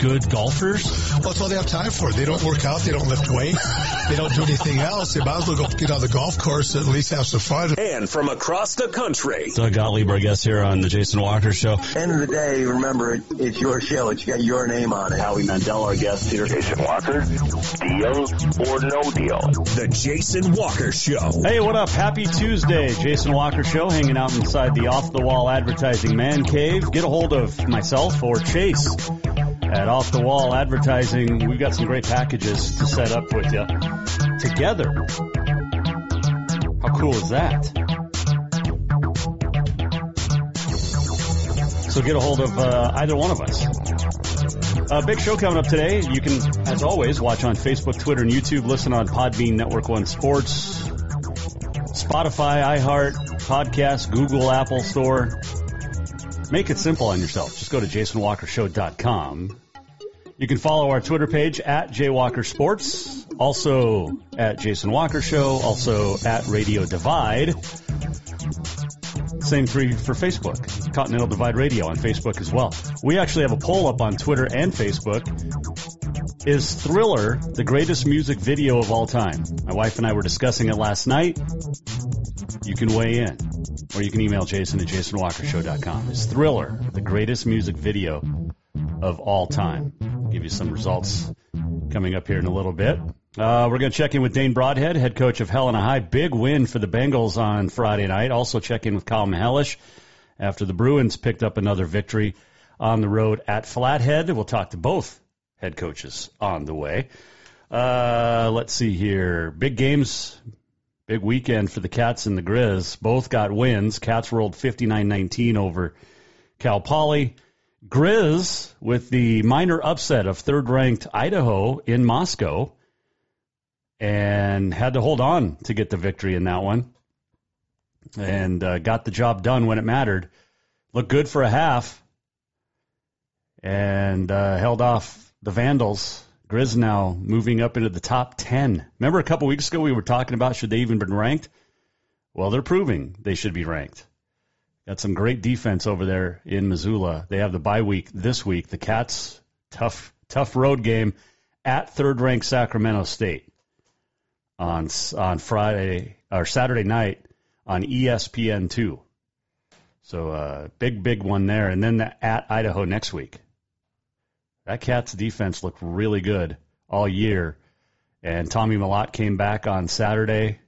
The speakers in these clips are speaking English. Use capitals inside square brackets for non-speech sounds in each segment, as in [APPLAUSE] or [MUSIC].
good golfers? Well, that's all they have time for. They don't work out. They don't lift weights. They don't do anything else. They might as well go get on the golf course and at least have some fun. And from across the country, Doug Gottlieb, our guest here on the Jason Walker Show. End of the day, remember, it, it's your show. It's got your name on it. Howie Mandel, our guest here. Jason Walker, deal or no deal? the Jason Walker Show. Hey, what up? Happy Tuesday. Jason Walker Show hanging out inside the off the wall advertising man cave. Get a hold of myself or Chase at Off the Wall Advertising. We've got some great packages to set up with you together. How cool is that? So get a hold of uh, either one of us. A big show coming up today. You can, as always, watch on Facebook, Twitter, and YouTube. Listen on Podbean, Network One Sports, Spotify, iHeart, Podcast, Google, Apple Store. Make it simple on yourself. Just go to jasonwalkershow.com. You can follow our Twitter page at jwalkersports, also at Jason Walker Show, also at Radio Divide. Same three for Facebook. Continental Divide Radio on Facebook as well. We actually have a poll up on Twitter and Facebook. Is Thriller the greatest music video of all time? My wife and I were discussing it last night. You can weigh in. Or you can email Jason at jasonwalkershow.com. Is Thriller the greatest music video of all time? I'll give you some results coming up here in a little bit. Uh, we're going to check in with Dane Broadhead, head coach of Helena High. Big win for the Bengals on Friday night. Also check in with Kyle Mihelish after the Bruins picked up another victory on the road at Flathead. We'll talk to both head coaches on the way. Uh, let's see here. Big games, big weekend for the Cats and the Grizz. Both got wins. Cats rolled 59-19 over Cal Poly. Grizz with the minor upset of third-ranked Idaho in Moscow and had to hold on to get the victory in that one and uh, got the job done when it mattered. Looked good for a half and uh, held off the Vandals. Grizz now moving up into the top 10. Remember a couple weeks ago we were talking about should they even been ranked? Well, they're proving they should be ranked. Got some great defense over there in Missoula. They have the bye week this week. The Cats, tough, tough road game at third ranked Sacramento State on on Friday or Saturday night on ESPN two. So uh, big big one there, and then the, at Idaho next week. That Cats defense looked really good all year, and Tommy Mellott came back on Saturday,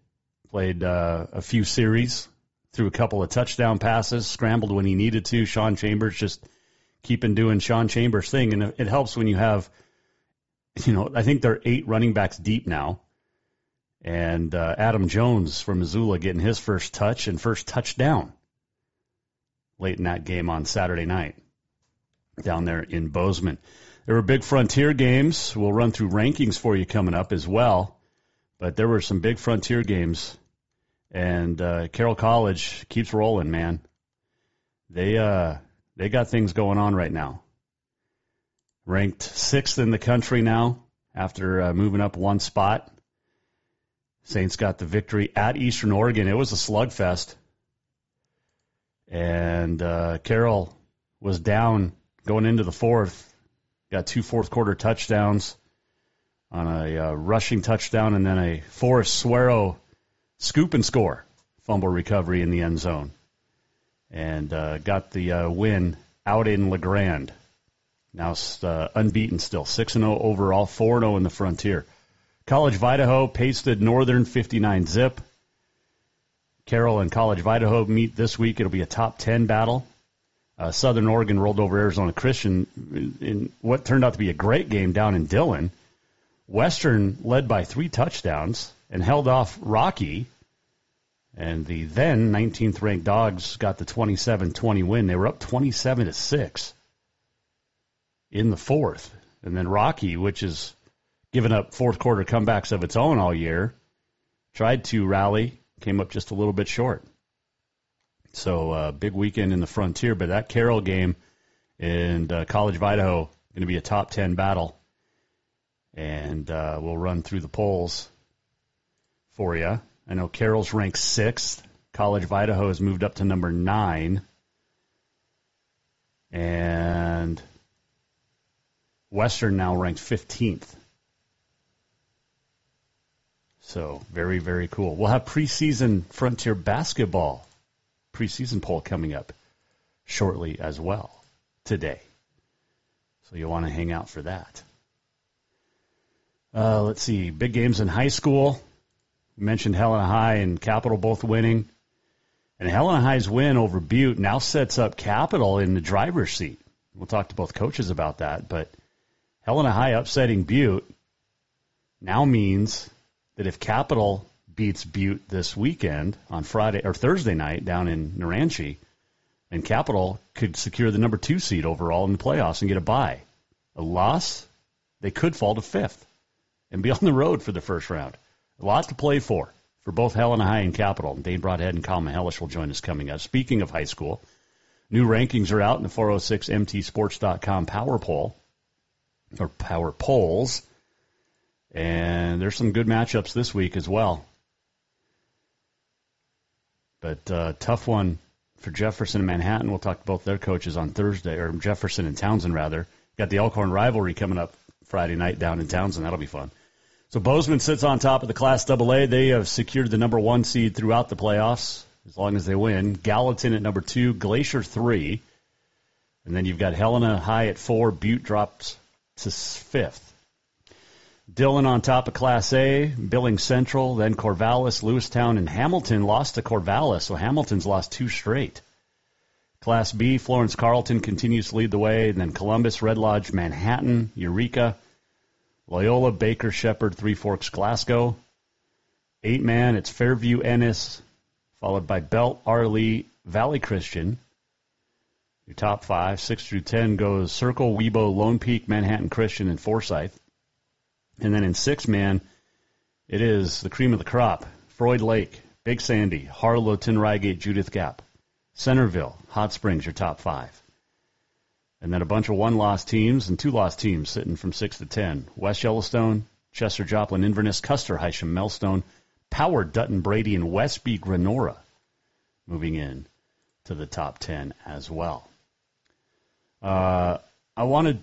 played uh, a few series, threw a couple of touchdown passes, scrambled when he needed to. Sean Chambers just keeping doing Sean Chambers thing, and it helps when you have, you know, I think they're eight running backs deep now and uh, Adam Jones from Missoula getting his first touch and first touchdown late in that game on Saturday night down there in Bozeman. There were big Frontier games. We'll run through rankings for you coming up as well, but there were some big Frontier games, and uh, Carroll College keeps rolling, man. They uh, they got things going on right now. Ranked sixth in the country now after uh, moving up one spot. Saints got the victory at Eastern Oregon. It was a slugfest. And uh, Carroll was down going into the fourth. Got two fourth quarter touchdowns on a uh, rushing touchdown and then a Forrest Suero scoop and score fumble recovery in the end zone. And uh, got the uh, win out in La Grande. Now uh, unbeaten still. 6 0 overall, 4 0 in the frontier. College of Idaho pasted Northern 59 zip. Carroll and College of Idaho meet this week. It'll be a top 10 battle. Uh, Southern Oregon rolled over Arizona Christian in, in what turned out to be a great game down in Dillon. Western led by three touchdowns and held off Rocky And the then 19th ranked Dogs got the 27-20 win. They were up 27 to 6 in the fourth. And then Rocky, which has given up fourth quarter comebacks of its own all year, tried to rally, came up just a little bit short. So uh, big weekend in the frontier, but that Carroll game and uh, College of Idaho going to be a top 10 battle. And uh, we'll run through the polls for you. I know Carroll's ranked sixth. College of Idaho has moved up to number nine. And Western now ranked 15th. So very, very cool. We'll have preseason Frontier basketball preseason poll coming up shortly as well today. So you'll want to hang out for that. Uh, let's see, big games in high school. We mentioned Helena High and Capital both winning. And Helena High's win over Butte now sets up Capital in the driver's seat. We'll talk to both coaches about that, but Helena High upsetting Butte now means that if Capital beats Butte this weekend on Friday or Thursday night down in Naranche, and Capital could secure the number two seed overall in the playoffs and get a bye. A loss, they could fall to fifth and be [LAUGHS] on the road for the first round. A lot to play for for both Helena High and Capital. Dane Broadhead and Kyle Mihelish will join us coming up. Speaking of high school, new rankings are out in the 406mtsports.com power poll or power polls. And there's some good matchups this week as well. But uh, tough one for Jefferson and Manhattan. We'll talk to both their coaches on Thursday, or Jefferson and Townsend rather. Got the Elkhorn rivalry coming up Friday night down in Townsend. That'll be fun. So Bozeman sits on top of the Class AA. They have secured the number one seed throughout the playoffs as long as they win. Gallatin at number two, Glacier three, and then you've got Helena High at four. Butte drops to fifth. Dillon on top of Class A, Billings Central, then Corvallis, Lewistown, and Hamilton lost to Corvallis, so Hamilton's lost two straight. Class B, Florence Carlton continues to lead the way, and then Columbus, Red Lodge, Manhattan, Eureka, Loyola, Baker, Shepherd, Three Forks, Glasgow. Eight man, it's Fairview, Ennis, followed by Belt, Arlee, Valley Christian. Your top five, six through ten goes Circle, Wibaux, Lone Peak, Manhattan Christian, and Forsyth. And then in six man, it is the cream of the crop. Froid Lake, Big Sandy, Harlow, Ryegate, Judith Gap, Centerville, Hot Springs, your top five. And then a bunch of one loss teams and two loss teams sitting from six to ten. West Yellowstone, Chester Joplin, Inverness, Custer, Hysham, Melstone, Power, Dutton, Brady, and Westby, Grenora moving in to the top ten as well. Uh, I wanted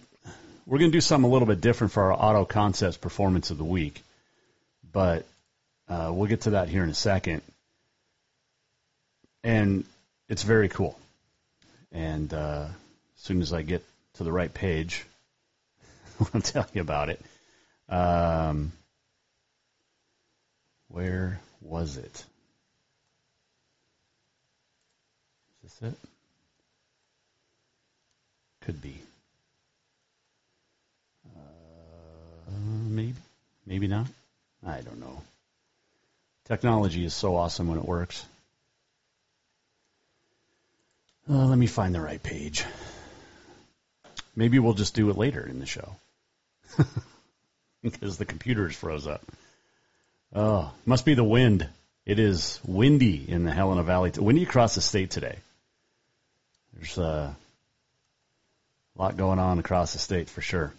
we're going to do something a little bit different for our Auto Concepts Performance of the Week, but uh, we'll get to that here in a second. And it's very cool. And uh, as soon as I get to the right page, [LAUGHS] I'll tell you about it. Um, where was it? Is this it? Could be. Maybe, maybe not. I don't know. Technology is so awesome when it works. Uh, let me find the right page. Maybe we'll just do it later in the show [LAUGHS] because the computers froze up. Oh, must be the wind. It is windy in the Helena Valley. Windy across the state today. There's uh, a lot going on across the state for sure.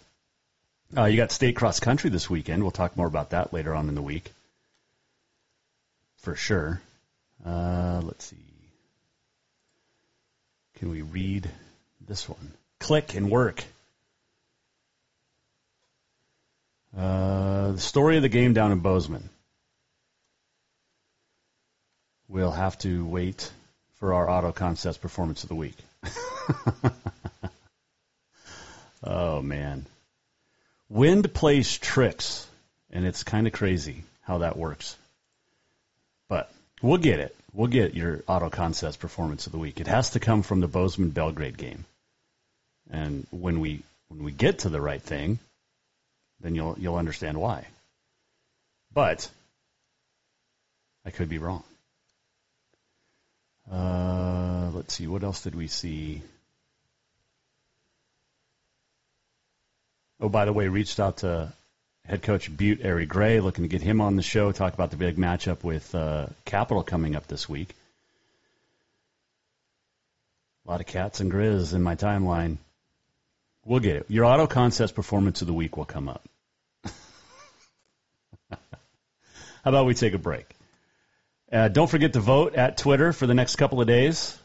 Uh, you got state cross country this weekend. We'll talk more about that later on in the week. For sure. Uh, let's see. Can we read this one? Click and work. Uh, the story of the game down in Bozeman. We'll have to wait for our Auto Concepts Performance of the Week. [LAUGHS] oh, man. Wind plays tricks, and it's kind of crazy how that works. But we'll get it. We'll get your auto concepts performance of the week. It has to come from the Bozeman Belgrade game. And when we when we get to the right thing, then you'll you'll understand why. But I could be wrong. Uh, let's see. What else did we see? Oh, by the way, reached out to head coach Butte, Arie Grey, looking to get him on the show, talk about the big matchup with uh, Capital coming up this week. A lot of cats and grizz in my timeline. We'll get it. Your auto concepts performance of the week will come up. [LAUGHS] How about we take a break? Uh, don't forget to vote at Twitter for the next couple of days.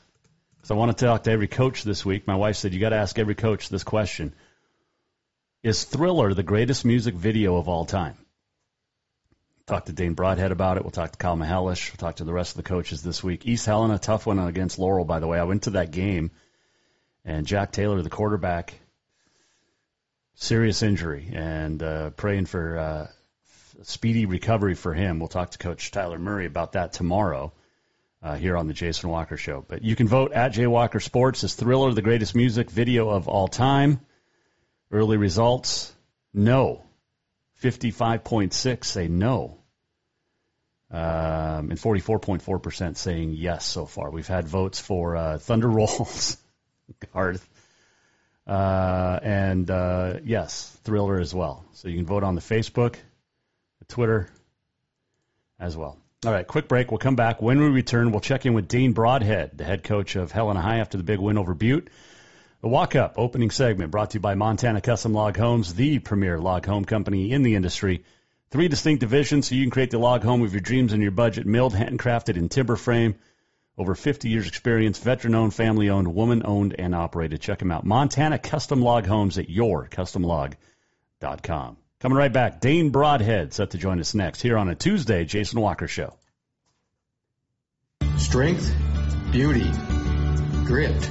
Because I want to talk to every coach this week. My wife said you got to ask every coach this question: Is Thriller the greatest music video of all time? Talk to Dane Broadhead about it. We'll talk to Kyle Mihelish. We'll talk to the rest of the coaches this week. East Helena, tough one against Laurel, by the way. I went to that game, and Jack Taylor, the quarterback, serious injury, and uh, praying for uh, speedy recovery for him. We'll talk to Coach Tyler Murray about that tomorrow uh, here on the Jason Walker Show. But you can vote at Jay Walker Sports. Is Thriller the greatest music video of all time? Early results: no. 55.6 say no. Um, and 44.4% saying yes so far. We've had votes for uh, Thunder Rolls, [LAUGHS] Garth, uh, and uh, yes, Thriller as well. So you can vote on the Facebook, the Twitter as well. All right, quick break. We'll come back. When we return, we'll check in with Dane Broadhead, the head coach of Helena High after the big win over Butte. The walk up opening segment brought to you by Montana Custom Log Homes, the premier log home company in the industry. Three distinct divisions so you can create the log home of your dreams and your budget. Milled, handcrafted, in timber frame. Over 50 years experience, veteran owned, family owned, woman owned, and operated. Check them out. Montana Custom Log Homes at yourcustomlog.com. Coming right back, Dane Broadhead set to join us next here on a Tuesday Jason Walker Show. Strength, beauty, grit,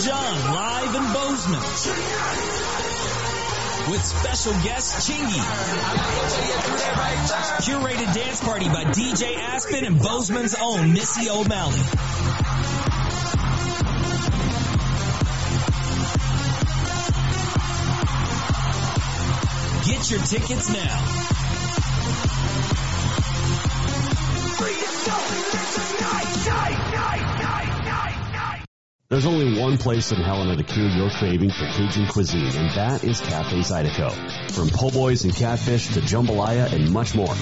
Jon live in Bozeman. With special guest Chingy. Curated dance party by DJ Aspen and Bozeman's own Missy O'Malley. Get your tickets now. There's only one place in Helena to cure your craving for Cajun cuisine, and that is Cafe Zydeco. From po' boys and catfish to jambalaya and much more,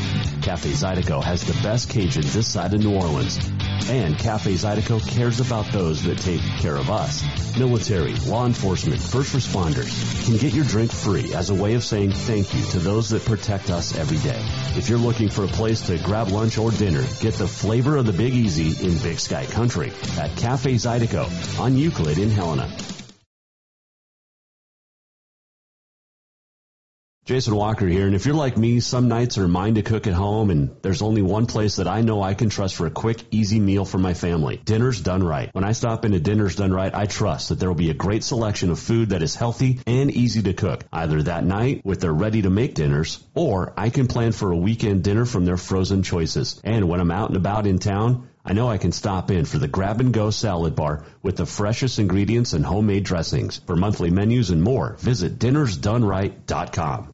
Cafe Zydeco has the best Cajun this side of New Orleans. And Cafe Zydeco cares about those that take care of us. Military, law enforcement, first responders can get your drink free as a way of saying thank you to those that protect us every day. If you're looking for a place to grab lunch or dinner, get the flavor of the Big Easy in Big Sky Country at Cafe Zydeco on Euclid in Helena. Jason Walker here, and if you're like me, some nights are mine to cook at home, and there's only one place that I know I can trust for a quick, easy meal for my family. Dinner's Done Right. When I stop into Dinner's Done Right, I trust that there will be a great selection of food that is healthy and easy to cook, either that night with their ready-to-make dinners, or I can plan for a weekend dinner from their frozen choices. And when I'm out and about in town, I know I can stop in for the grab and go salad bar with the freshest ingredients and homemade dressings. For monthly menus and more, visit dinnersdoneright.com.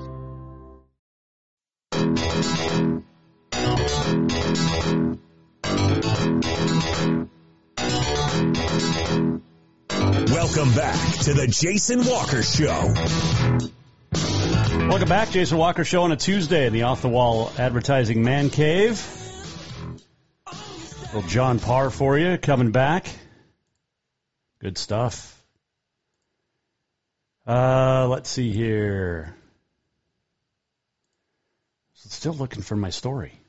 Welcome back to the Jason Walker Show. Welcome back, Jason Walker Show on a Tuesday in the Off the Wall Advertising Man Cave. Little John Parr for you coming back. Good stuff. Uh, let's see here. Still looking for my story.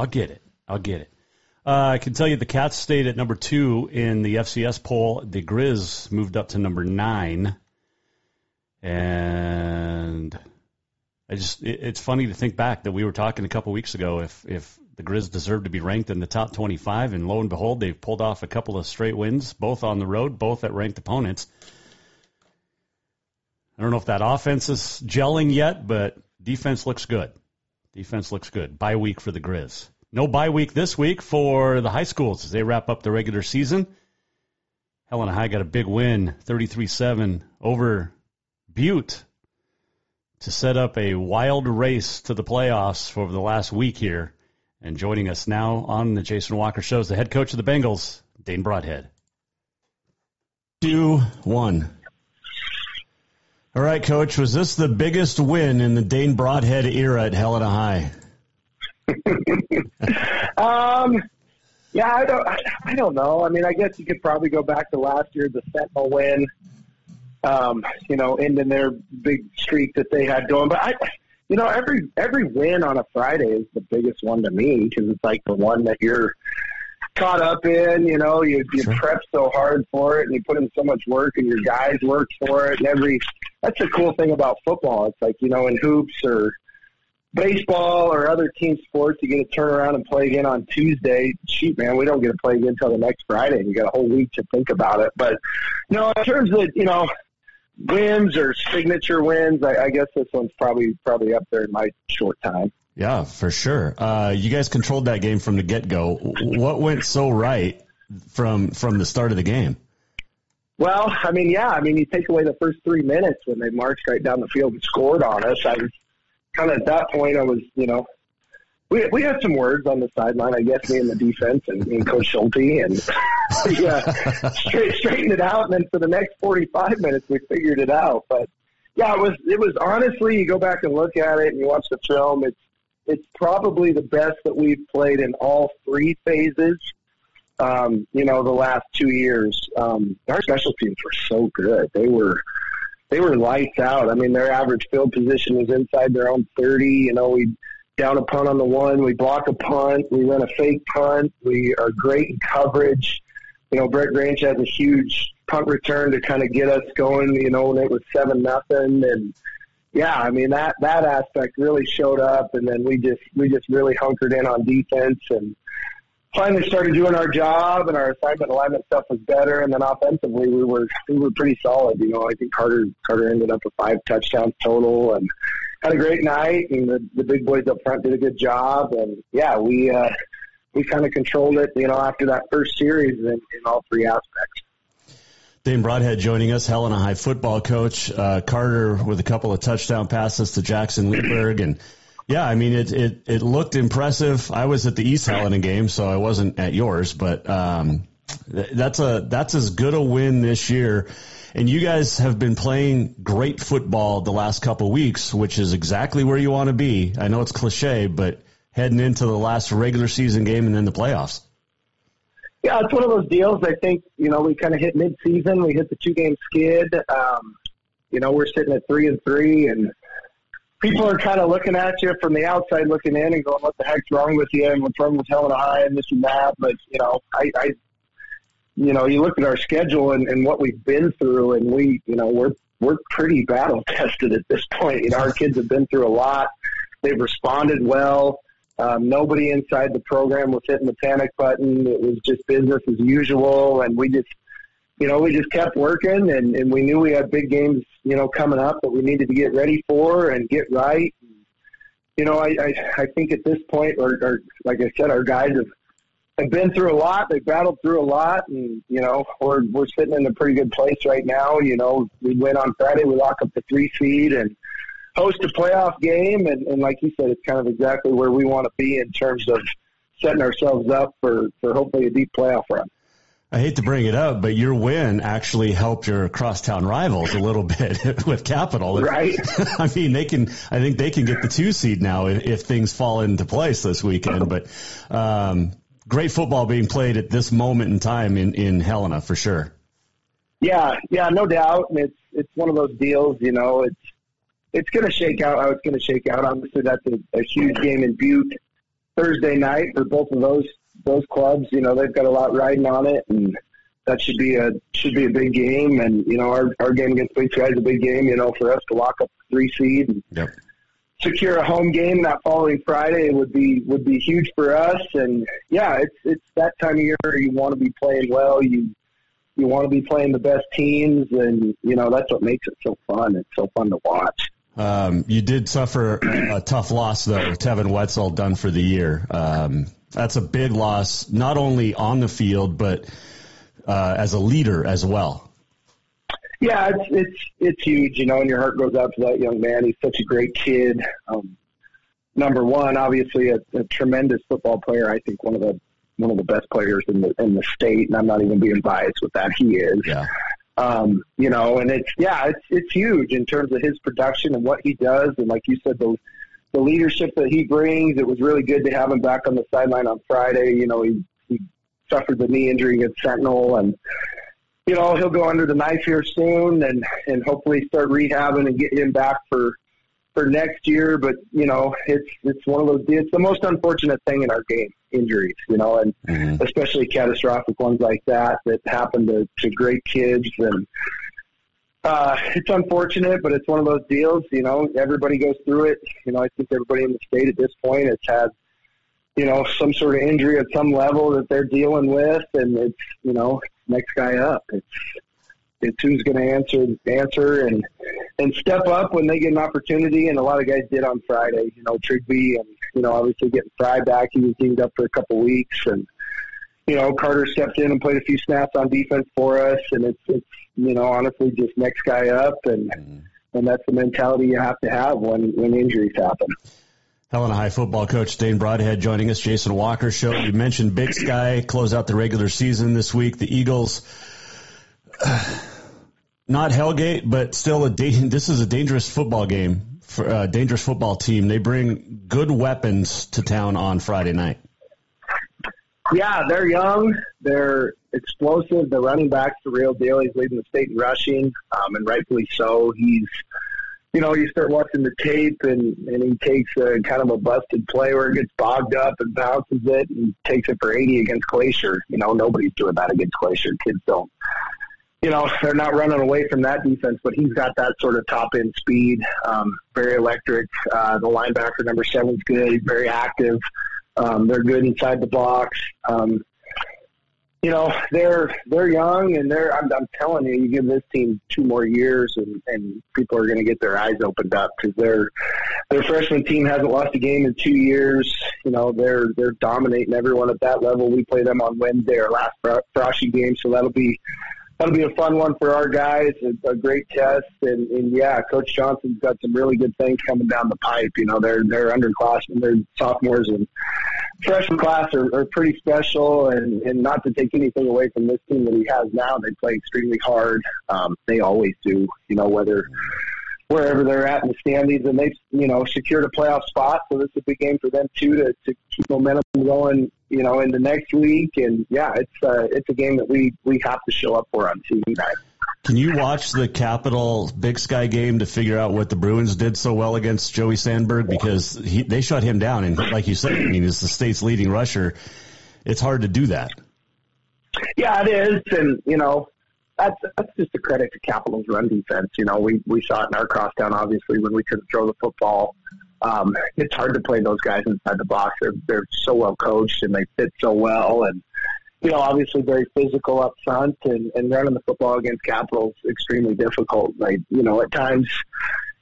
I'll get it. I'll get it. Uh, I can tell you the Cats stayed at number two in the FCS poll. The Grizz moved up to number nine. And I just, it, it's funny to think back that we were talking a couple weeks ago if, if the Grizz deserved to be ranked in the top 25. And lo and behold, they've pulled off a couple of straight wins, both on the road, both at ranked opponents. I don't know if that offense is gelling yet, but defense looks good. Defense looks good. Bye week for the Grizz. No bye week this week for the high schools as they wrap up the regular season. Helena High got a big win, 33-7 over Butte to set up a wild race to the playoffs for the last week here. And joining us now on the Jason Walker Show is the head coach of the Bengals, Dane Broadhead. Two, one. All right, Coach. Was this the biggest win in the Dane Broadhead era at Helena High? [LAUGHS] um, yeah, I don't. I, I don't know. I mean, I guess you could probably go back to last year, the Sentinel win. Um, you know, ending their big streak that they had going. But I, you know, every every win on a Friday is the biggest one to me because it's like the one that you're caught up in. You know, you you sure. prep so hard for it, and you put in so much work, and your guys work for it. And every that's the cool thing about football. It's like you know, in hoops or baseball or other team sports, you get to turn around and play again on Tuesday. Shoot, man, we don't get to play again until the next Friday, and you got a whole week to think about it. But know, in terms of you know wins or signature wins, I, I guess this one's probably probably up there in my short time. Yeah, for sure. Uh, you guys controlled that game from the get go. What went so right from from the start of the game? Well, I mean, yeah, I mean, you take away the first three minutes when they marched right down the field and scored on us. I was kind of at that point. I was, you know, we we had some words on the sideline. I guess me and the defense and, and Coach Schulte, and [LAUGHS] yeah, straight straightened it out. And then for the next forty five minutes, we figured it out. But yeah, it was it was honestly, you go back and look at it and you watch the film. It's it's probably the best that we've played in all three phases. Um, you know, the last two years, um, our special teams were so good. They were, they were lights out. I mean, their average field position was inside their own 30. You know, we down a punt on the one, we block a punt, we run a fake punt, we are great in coverage. You know, Brett Grange has a huge punt return to kind of get us going, you know, when it was seven nothing and yeah, I mean that that aspect really showed up, and then we just we just really hunkered in on defense and finally started doing our job, and our assignment alignment stuff was better, and then offensively we were we were pretty solid. You know, I think Carter Carter ended up with five touchdowns total, and had a great night, and the the big boys up front did a good job, and yeah, we. uh we kind of controlled it, you know, after that first series in, in all three aspects. Dane Broadhead joining us, Helena High football coach. Uh, Carter with a couple of touchdown passes to Jackson Leeberg. And yeah, I mean, it, it, it looked impressive. I was at the East Helena game, so I wasn't at yours, but um, that's a that's as good a win this year. And you guys have been playing great football the last couple of weeks, which is exactly where you want to be. I know it's cliche, but heading into the last regular season game and then the playoffs. Yeah, it's one of those deals. I think you know we kind of hit mid-season. We hit the two-game skid. Um, you know, we're sitting at three and three, and people are kind of looking at you from the outside, looking in, and going, "What the heck's wrong with you?" and "What's wrong with Helena High?" and this and that. But you know, I, I you know, you look at our schedule and, and what we've been through, and we, you know, we're we're pretty battle tested at this point. You know, our kids have been through a lot. They've responded well. Um, nobody inside the program was hitting the panic button. It was just business as usual, and we just, you know, we just kept working, and, and we knew we had big games, you know, coming up that we needed to get ready for and get right. You know, I I, I think at this point, or, or like I said, our guys have have been through a lot. They've battled through a lot, and you know, we're we're sitting in a pretty good place right now. You know, we win on Friday, we lock up the three seed, and host a playoff game, and, and like you said, it's kind of exactly where we want to be in terms of setting ourselves up for, for hopefully a deep playoff run. I hate to bring it up, but your win actually helped your crosstown rivals a little [LAUGHS] bit with Capital. Right. [LAUGHS] I mean, they can. I think they can get the two seed now if, if things fall into place this weekend. But um, great football being played at this moment in time in, in Helena for sure. Yeah, yeah, no doubt. And it's it's one of those deals. You know, it's it's going to shake out how it's going to shake out. Obviously, that's a, a huge game in Butte Thursday night for both of those those clubs. You know, they've got a lot riding on it, and that should be a should be a big game. And you know, our our game against Big Sky is a big game. You know, for us to lock up three seed and yep. secure a home game that following Friday would be would be huge for us. And yeah, it's it's that time of year you want to be playing well. You you want to be playing the best teams, and you know that's what makes it so fun. It's so fun to watch. Um, you did suffer a tough loss, though. Tevin Wetzel done for the year. Um, that's a big loss, not only on the field but uh, as a leader as well. Yeah, it's it's it's huge, you know, and your heart goes out to that young man. He's such a great kid. Um, number one, obviously a, a tremendous football player. I think one of the one of the best players in the in the state, and I'm not even being biased with that. He is. Yeah. Um, you know, and it's yeah, it's it's huge in terms of his production and what he does, and like you said, the the leadership that he brings. It was really good to have him back on the sideline on Friday. You know, he he suffered the knee injury against Sentinel, and you know he'll go under the knife here soon, and and hopefully start rehabbing and get him back for for next year. But you know, it's it's one of those. It's the most unfortunate thing in our game, injuries. You know, and mm-hmm. especially catastrophic ones like that that happen to to great kids and. Uh, it's unfortunate, but it's one of those deals. You know, everybody goes through it. You know, I think everybody in the state at this point has had, you know, some sort of injury at some level that they're dealing with, and it's you know, next guy up. It's it's who's going to answer answer and and step up when they get an opportunity. And a lot of guys did on Friday. You know, Trigby and you know obviously getting Fry back. He was teamed up for a couple weeks, and you know Carter stepped in and played a few snaps on defense for us. And it's it's you know honestly just next guy up, and mm-hmm. and that's the mentality you have to have when when injuries happen. Helena High football coach Dane Broadhead joining us. Jason Walker show. You mentioned Big Sky close out the regular season this week. The Eagles not Hellgate, but still a da- [LAUGHS] this is a dangerous football game for a dangerous football team. They bring good weapons to town on Friday night. Yeah, they're young. They're explosive. The running back's the real deal. He's leading the state in rushing, um, and rightfully so. He's, you know, you start watching the tape, and and he takes a kind of a busted play where it gets bogged up and bounces it and takes it for 80 against Glacier. You know, nobody's doing that against Glacier. Kids don't you know, they're not running away from that defense, but he's got that sort of top end speed, um, very electric. Uh, the linebacker number seven's good, very active. Um, they're good inside the box. Um, you know they're they're young and they're I'm, I'm telling you you give this team two more years and and people are going to get their eyes opened up because their their freshman team hasn't lost a game in two years you know they're they're dominating everyone at that level we play them on Wednesday our last Frosty game so that'll be that'll be a fun one for our guys. A, a great test. And, and yeah Coach Johnson's got some really good things coming down the pipe. You know they're they're underclassmen. They're sophomores and freshman class are, are pretty special, and, and not to take anything away from this team that he has now, they play extremely hard. Um, they always do, you know, whether wherever they're at in the standings, and they've you know secured a playoff spot. So this is a big game for them too to, to keep momentum going, you know, in the next week. And yeah, it's uh, it's a game that we we have to show up for on TV night. Can you watch the Capital Big Sky game to figure out what the Bruins did so well against Joey Sandberg? Because he, they shut him down, and like you said, I mean, he's the state's leading rusher. It's hard to do that. Yeah, it is, and you know, that's that's just a credit to Capital's run defense. You know, we we saw it in our crosstown, obviously, when we couldn't throw the football. Um, it's hard to play those guys inside the box. They're they're so well coached and they fit so well, and you know, obviously very physical up front and, and running the football against Capital is extremely difficult. Like, you know, at times,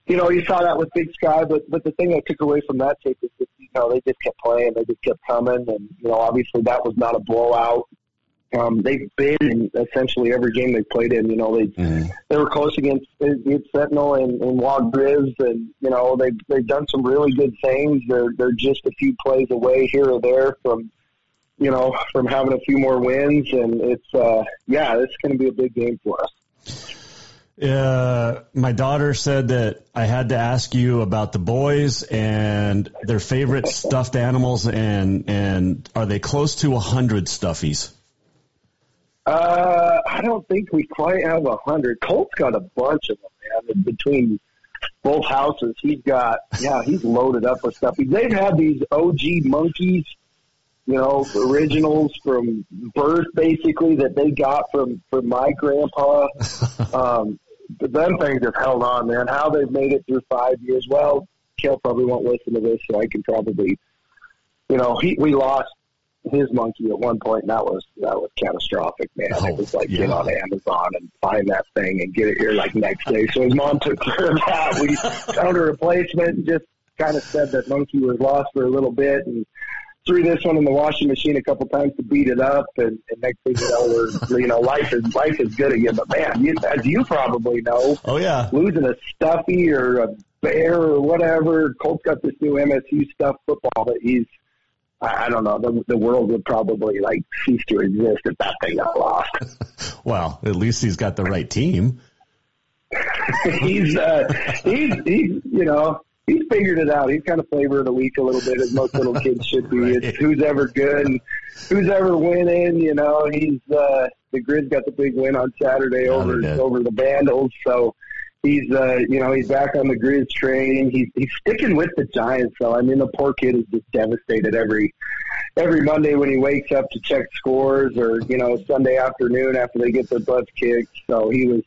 you know, you saw that with Big Sky, but but the thing I took away from that tape is that you know they just kept playing, they just kept coming, and you know, obviously that was not a blowout. Um, they've been in essentially every game they've played in. You know, they mm. they were close against, against Sentinel and, and Wild Grizz, and you know they they've done some really good things. They're they're just a few plays away here or there from you know, from having a few more wins, and it's uh, yeah, it's going to be a big game for us. Uh, my daughter said that I had to ask you about the boys and their favorite stuffed animals, and and are they close to a hundred stuffies? Uh, I don't think we quite have a hundred. Colt's got a bunch of them, man. Between both houses, he's got yeah, he's loaded up with stuffies. They've had these OG monkeys you know, originals from birth, basically that they got from from my grandpa. [LAUGHS] um, but them things have held on, man. How they've made it through five years. Well, Kel probably won't listen to this, so I can probably, you know, he we lost his monkey at one point, and that was that was catastrophic, man. Oh, it was like oh, yeah. get on Amazon and find that thing and get it here like next day. So his mom took care of that. We [LAUGHS] found a replacement and just kind of said that monkey was lost for a little bit and threw this one in the washing machine a couple times to beat it up, and, and next thing you know, we're you know life is life is good again. But man, you, as you probably know, oh yeah, losing a stuffy or a bear or whatever. Colt's got this new MSU stuff football that he's. I don't know. The, the world would probably like cease to exist if that thing got lost. [LAUGHS] well, at least he's got the right team. [LAUGHS] he's uh, he's he's you know he's figured it out. He's kind of flavor of the week a little bit, as most little kids should be. [LAUGHS] It's who's ever good and who's ever winning. You know, he's uh, the Grizz got the big win on Saturday over over the Vandals, so he's uh, you know he's back on the Grizz train. He's he's sticking with the Giants, so I mean the poor kid is just devastated every every Monday when he wakes up to check scores, or you know Sunday afternoon after they get their butts kicked. So he was,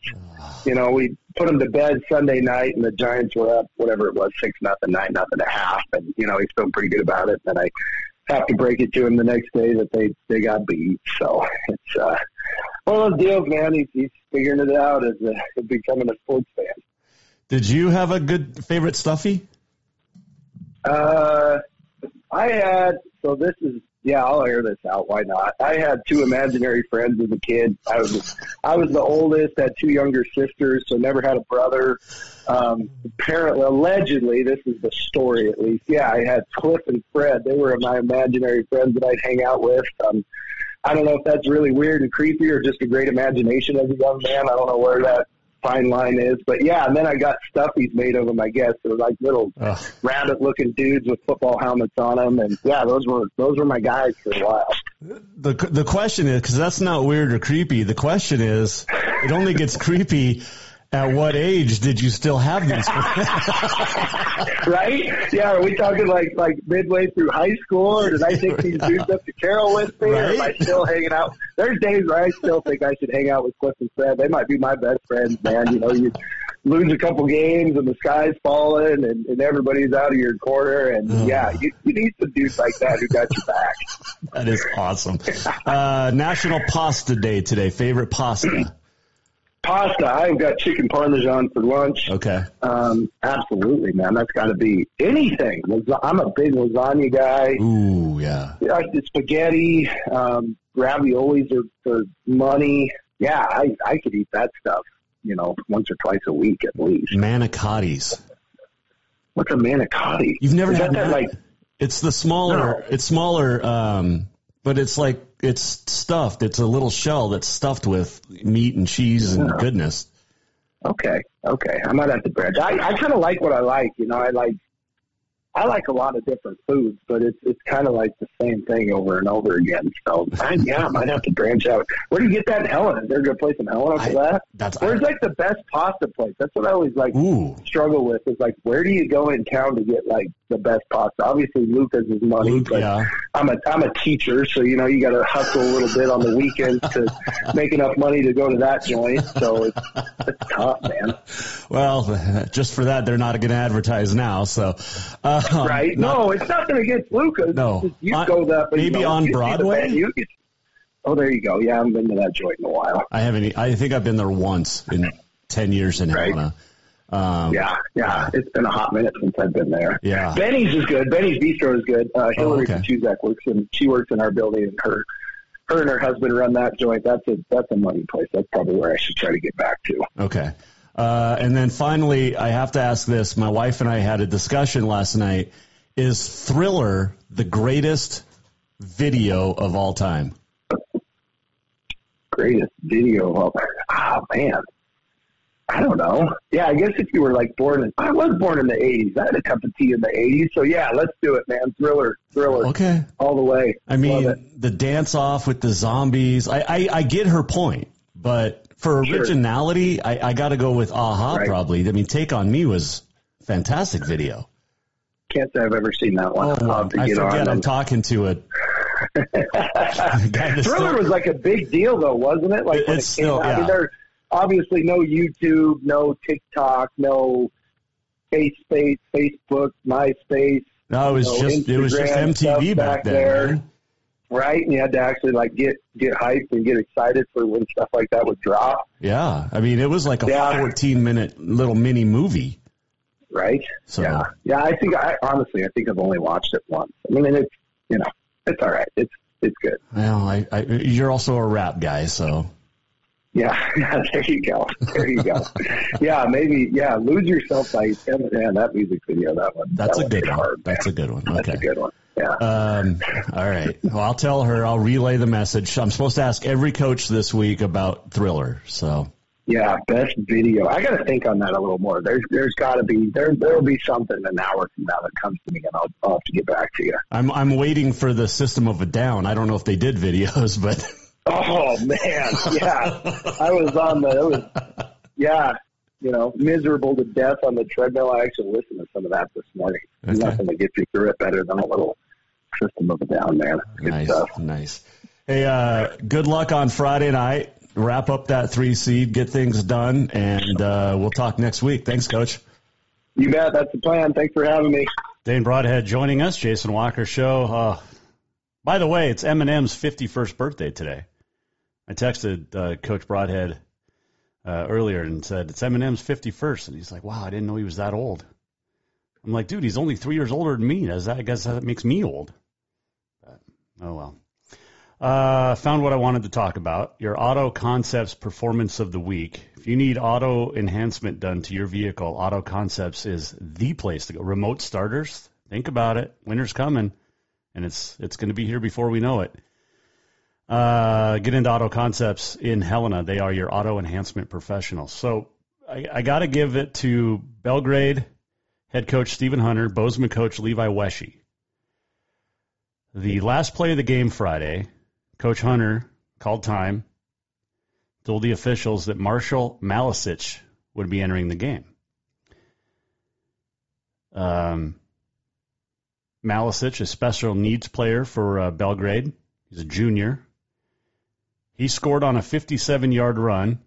you know, we put him to bed Sunday night, and the Giants were up whatever it was, six nothing, nine nothing, a half, and you know he's feeling pretty good about it. And I have to break it to him the next day that they they got beat. So [LAUGHS] it's uh, one of those deals, man. He's he's figuring it out as a, [LAUGHS] becoming a sports fan. Did you have a good favorite stuffy? Uh, I had so this is yeah, I'll air this out. Why not? I had two imaginary friends as a kid. I was I was the oldest, had two younger sisters, so never had a brother. Um, apparently, allegedly, this is the story at least. Yeah, I had Cliff and Fred. They were my imaginary friends that I'd hang out with. Um, I don't know if that's really weird and creepy or just a great imagination as a young man. I don't know where that fine line is. But yeah, and then I got stuffies made of them. I guess they were like little Ugh. rabbit-looking dudes with football helmets on them, and yeah, those were those were my guys for a while. The the question is because that's not weird or creepy. The question is, it only gets creepy at what age did you still have these? [LAUGHS] right? Yeah, are we talking like like midway through high school, or did I take these [LAUGHS] dudes up to Carroll with me, right? or am I still hanging out? There's days where I still think I should hang out with Cliff and Fred. They might be my best friends, man. You know, you lose a couple games and the sky's falling and, and everybody's out of your corner, and mm. yeah, you, you need some dudes like that who got your back. [LAUGHS] that is awesome. Uh, National Pasta Day today. Favorite pasta? Pasta. I've got chicken parmesan for lunch. Okay. Um, absolutely, man. That's got to be anything. I'm a big lasagna guy. Ooh, yeah. Yeah, the spaghetti, um, raviolis are for money. Yeah, I I could eat that stuff. You know, once or twice a week at least. Manicottis. What's a manicotti? You've never Is had that, that like It's the smaller. No. It's smaller, um, but it's like it's stuffed. It's a little shell that's stuffed with meat and cheese and Yeah. goodness. Okay, okay. I might have to branch. I, I kind of like what I like. You know, I like I like a lot of different foods, but it's it's kind of like the same thing over and over again. So I, yeah, I might have to branch out. Where do you get that in Helen? Is there a good place in Helen for that? That's Where's like the best pasta place? That's what I always like Ooh. struggle with. Is like where do you go in town to get like the best pasta? Obviously, Lucca's is money, Luke, but yeah. I'm a I'm a teacher, so you know you got to hustle a little bit on the weekends to [LAUGHS] make enough money to go to that joint. So it's it's tough, man. Well, just for that, they're not going to advertise now. So, uh, um, [LAUGHS] right? not- no, it's nothing against Lucca's. No. Just you On- go that, but maybe you know, on the Broadway? venue, you- oh, there you go. Yeah, I haven't been to that joint in a while. I haven't. e, I think I've been there once in ten years in Helena. Um, Yeah, yeah, it's been a hot minute since I've been there. Yeah. Benny's is good. Benny's Bistro is good. Uh, Hillary Oh, okay. Works in. She works in our building, and her, her and her husband run that joint. That's a that's a money place. That's probably where I should try to get back to. Okay. Uh, and then finally, I have to ask this. My wife and I had a discussion last night. Is Thriller the greatest video of all time? Greatest video of all time. oh man. I don't know. Yeah, I guess if you were like born in, I was born in the '80s. I had a cup of tea in the '80s. So yeah, let's do it, man. Thriller, thriller. Okay. all the way. I mean, the dance off with the zombies. I, I, I get her point, but for Sure. originality, I, I got to go with Aha Right. probably. I mean, Take on Me was fantastic video. Can't say I've ever seen that one. Oh, I get forget on. I'm talking to it. [LAUGHS] Thriller was like a big deal, though, wasn't it? Like when It's it came still- out. I mean, yeah. there obviously no YouTube, no TikTok, no FaceSpace, Facebook, MySpace. No, it was you know, just it was just MTV back then. there. Right? And you had to actually like get get hyped and get excited for when stuff like that would drop, Yeah, I mean, it was like a Yeah. 14 minute little mini movie. right? So Yeah, yeah. I think I honestly, I think I've only watched it once. I mean, and it's you know, it's all right. It's it's good. well, I, I, you're also a rap guy, so Yeah, [LAUGHS] yeah, there you go. There you go. yeah, maybe. Yeah, lose yourself by man. That music video, that one. that's that a good one. Hard. That's a good one. That's a good one. Yeah. Um, all right. Well, I'll tell her. I'll relay the message. I'm supposed to ask every coach this week about Thriller. So Yeah, best video. I got to think on that a little more. There's there's got to be there there'll be something an hour from now that comes to me, and I'll, I'll have to get back to you. I'm I'm waiting for the System of a Down. I don't know if they did videos, but Oh man, yeah. [LAUGHS] I was on the. It was yeah. You know, miserable to death on the treadmill. I actually listened to some of that this morning. Okay. Nothing to get you through it better than a little system of a down, man. Good nice, stuff. nice. Hey, uh, good luck on Friday night. Wrap up that three seed, get things done, and uh, we'll talk next week. Thanks, Coach. You bet. That's the plan. Thanks for having me. Dane Broadhead joining us, Jason Walker Show. Uh, by the way, it's Eminem's 51st birthday today. I texted uh, Coach Broadhead uh, earlier and said, it's Eminem's 51st. And he's like, wow, I didn't know he was that old. I'm like, dude, he's only three years older than me. Does that, I guess that makes me old. But, oh, well. Uh, found what I wanted to talk about. Your Auto Concepts Performance of the Week. If you need auto enhancement done to your vehicle, Auto Concepts is the place to go. Remote starters, think about it. Winter's coming, and it's it's going to be here before we know it. Uh, get into Auto Concepts in Helena. They are your auto enhancement professionals. So I, I got to give it to Belgrade head coach Stephen Hunter, Bozeman coach Levi Wesche. The last play of the game Friday, Coach Hunter called time, told the officials that Marshall Malisic would be entering the game. Um, Malisic, a special needs player for uh, Belgrade. He's a junior. He scored on a 57 yard run.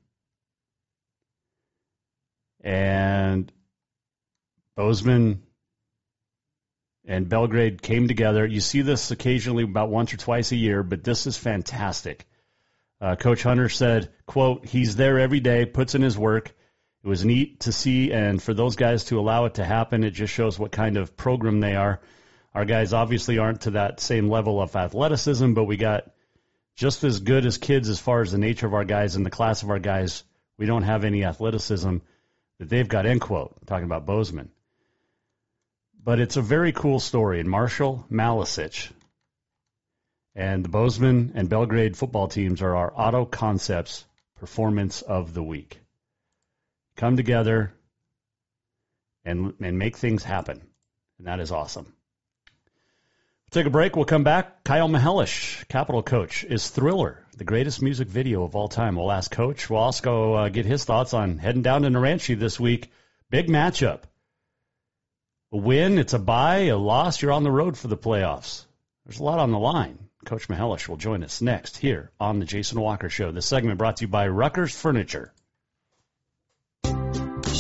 And Bozeman and Belgrade came together. You see this occasionally about once or twice a year, but this is fantastic. Uh, Coach Hunter said, quote, he's there every day, puts in his work. It was neat to see, and for those guys to allow it to happen, it just shows what kind of program they are. Our guys obviously aren't to that same level of athleticism, but we got just as good as kids as far as the nature of our guys and the class of our guys. We don't have any athleticism that they've got, end quote. Talking about Bozeman. But it's a very cool story. And Marshall Malisic and the Bozeman and Belgrade football teams are our Auto Concepts Performance of the Week. Come together and, and make things happen. And that is awesome. Take a break. We'll come back. Kyle Mihelish, Capital Coach, is Thriller, the greatest music video of all time. We'll ask Coach. We'll also uh, get his thoughts on heading down to Naranche this week. Big matchup. A win, it's a bye. A loss, you're on the road for the playoffs. There's a lot on the line. Coach Mihelish will join us next here on the Jason Walker Show. This segment brought to you by Ruckers Furniture.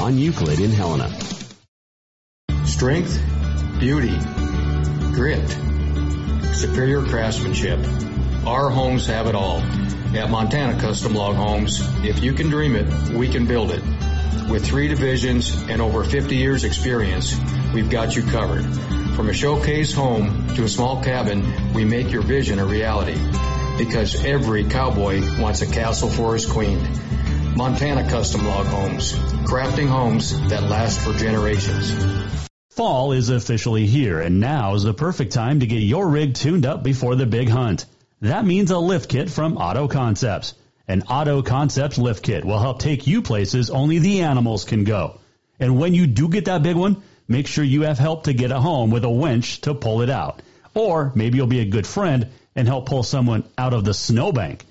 on Euclid in Helena. Strength, beauty, grit, superior craftsmanship. Our homes have it all. At Montana Custom Log Homes, if you can dream it, we can build it. With three divisions and over 50 years experience, we've got you covered. From a showcase home to a small cabin, we make your vision a reality. Because every cowboy wants a castle for his queen. Montana Custom Log Homes, crafting homes that last for generations. Fall is officially here, and now is the perfect time to get your rig tuned up before the big hunt. That means a lift kit from Auto Concepts. An Auto Concepts lift kit will help take you places only the animals can go. And when you do get that big one, make sure you have help to get it home with a winch to pull it out. Or maybe you'll be a good friend and help pull someone out of the snowbank.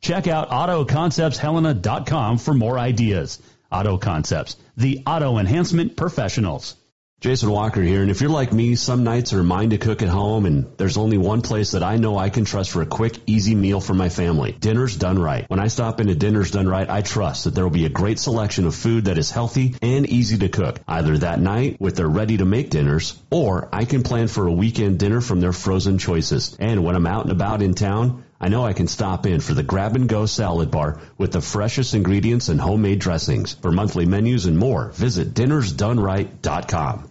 Check out AutoConceptsHelena.com for more ideas. Auto Concepts, the auto enhancement professionals. Jason Walker here, and if you're like me, some nights are mine to cook at home, and there's only one place that I know I can trust for a quick, easy meal for my family. Dinner's Done Right. When I stop into Dinner's Done Right, I trust that there will be a great selection of food that is healthy and easy to cook, either that night with their ready-to-make dinners, or I can plan for a weekend dinner from their frozen choices. And when I'm out and about in town, I know I can stop in for the grab and go salad bar with the freshest ingredients and homemade dressings. For monthly menus and more, visit dinnersdoneright.com.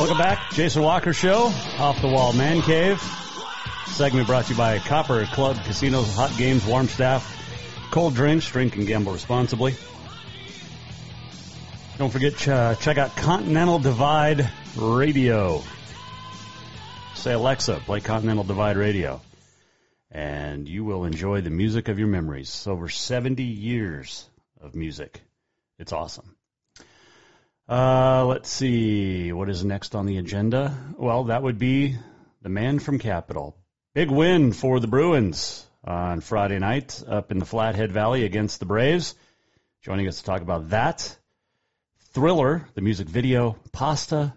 Welcome back. Jason Walker Show, Off the Wall Man Cave. Segment brought to you by Copper Club Casinos, hot games, warm staff, cold drinks, drink and gamble responsibly. Don't forget, ch- uh, check out Continental Divide Radio. Say, Alexa, play Continental Divide Radio. And you will enjoy the music of your memories. Over 70 years of music. It's awesome. Uh, let's see. What is next on the agenda? Well, that would be the man from Capital. Big win for the Bruins on Friday night up in the Flathead Valley against the Braves. Joining us to talk about that, Thriller, the music video, Pasta,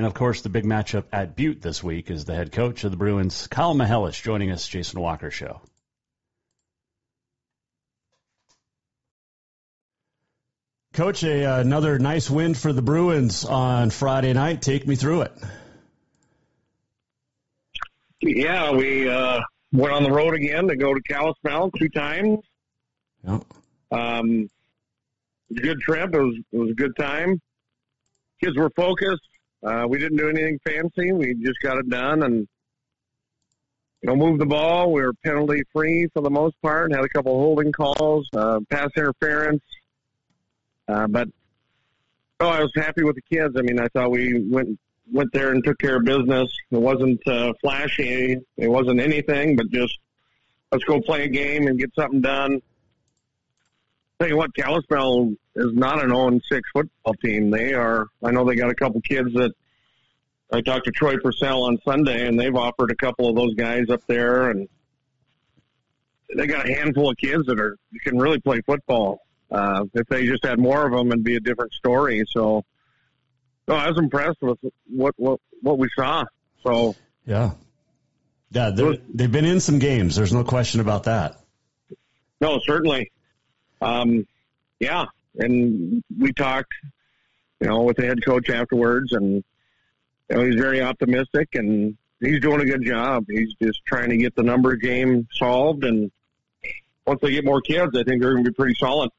and of course the big matchup at Butte this week is the head coach of the Bruins, Kyle Mihelish, joining us, Jason Walker Show. Coach, a, uh, another nice win for the Bruins on Friday night. Take me through it. Yeah, we uh, went on the road again to go to Kalispell two times. Yep. Um, it was a good trip. It was it was a good time. Kids were focused. Uh, we didn't do anything fancy. We just got it done and you know moved the ball. We were penalty free for the most part. Had a couple holding calls, uh, pass interference, uh, but oh, I was happy with the kids. I mean, I thought we went went there and took care of business. It wasn't uh, flashy. It wasn't anything, but just let's go play a game and get something done. Tell you what, Kalispell is not an 0 6 football team. They are. I know they got a couple kids that I talked to Troy Purcell on Sunday, and they've offered a couple of those guys up there, and they got a handful of kids that are can really play football. Uh, if they just had more of them, it'd be a different story. So, no, I was impressed with what what what we saw. So, yeah, yeah, they've been in some games. There's no question about that. No, certainly. Um, yeah, and we talked, you know, with the head coach afterwards, and you know, he's very optimistic, and he's doing a good job. He's just trying to get the number game solved, and once they get more kids, I think they're going to be pretty solid.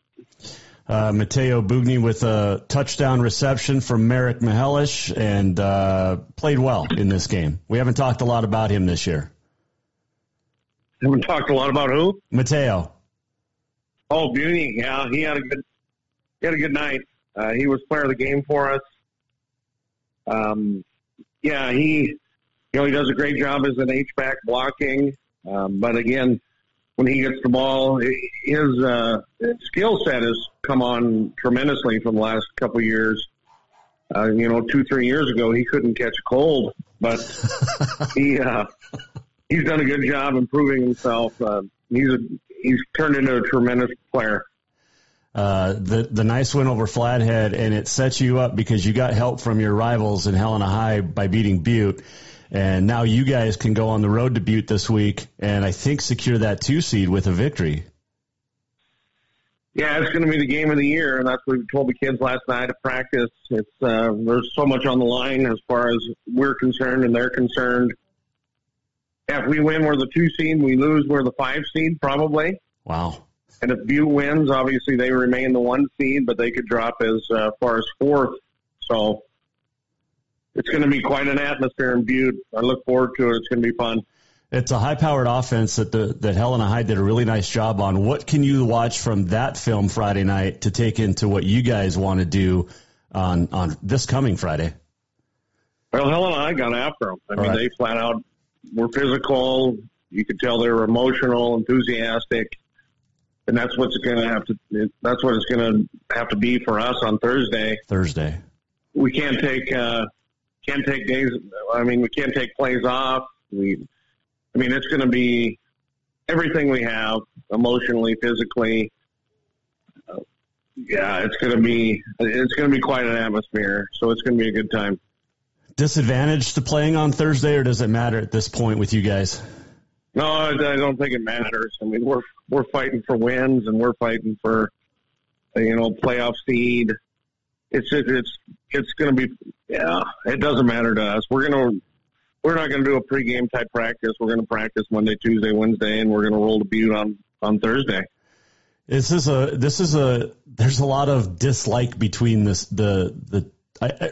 Uh, Mateo Bugni with a touchdown reception from Merrick Mihelish and uh, played well in this game. We haven't talked a lot about him this year. Haven't talked a lot about who? Mateo. Oh, Bugni. Yeah, he had a good he had a good night. Uh, he was player of the game for us. Um, yeah, he you know he does a great job as an H back blocking, um, but again, when he gets the ball, his uh, skill set has come on tremendously from the last couple of years. Uh, you know, two three years ago he couldn't catch a cold, but [LAUGHS] he uh, he's done a good job improving himself. Uh, he's a, he's turned into a tremendous player. Uh, the the nice win over Flathead, and it sets you up because you got help from your rivals in Helena High by beating Butte, and now you guys can go on the road to Butte this week, and I think secure that two seed with a victory. Yeah, it's going to be the game of the year, and that's what we told the kids last night at practice. It's uh, there's so much on the line as far as we're concerned and they're concerned. If we win, we're the two seed. We lose, we're the five seed, probably. Wow. And if Butte wins, obviously they remain the one seed, but they could drop as uh, far as fourth. So it's going to be quite an atmosphere in Butte. I look forward to it. It's going to be fun. It's a high-powered offense that the, that Helena High did a really nice job on. What can you watch from that film Friday night to take into what you guys want to do on on this coming Friday? Well, Helena I got after them. I All mean, right. they flat out were physical. You could tell they were emotional, enthusiastic and that's what's going to have to. That's what it's going to have to be for us on Thursday. Thursday. We can't take uh, can't take days. I mean, we can't take plays off. We, I mean, it's going to be everything we have emotionally, physically. Uh, yeah, it's going to be it's going to be quite an atmosphere. So it's going to be a good time. Disadvantage to playing on Thursday, or does it matter at this point with you guys? No, I don't think it matters. I mean, we're we're fighting for wins and we're fighting for you know playoff seed. It's it's it's going to be yeah. It doesn't matter to us. We're gonna we're not going to do a pregame type practice. We're going to practice Monday, Tuesday, Wednesday, and we're going to roll the Butte on on Thursday. This is a this is a there's a lot of dislike between this the the I,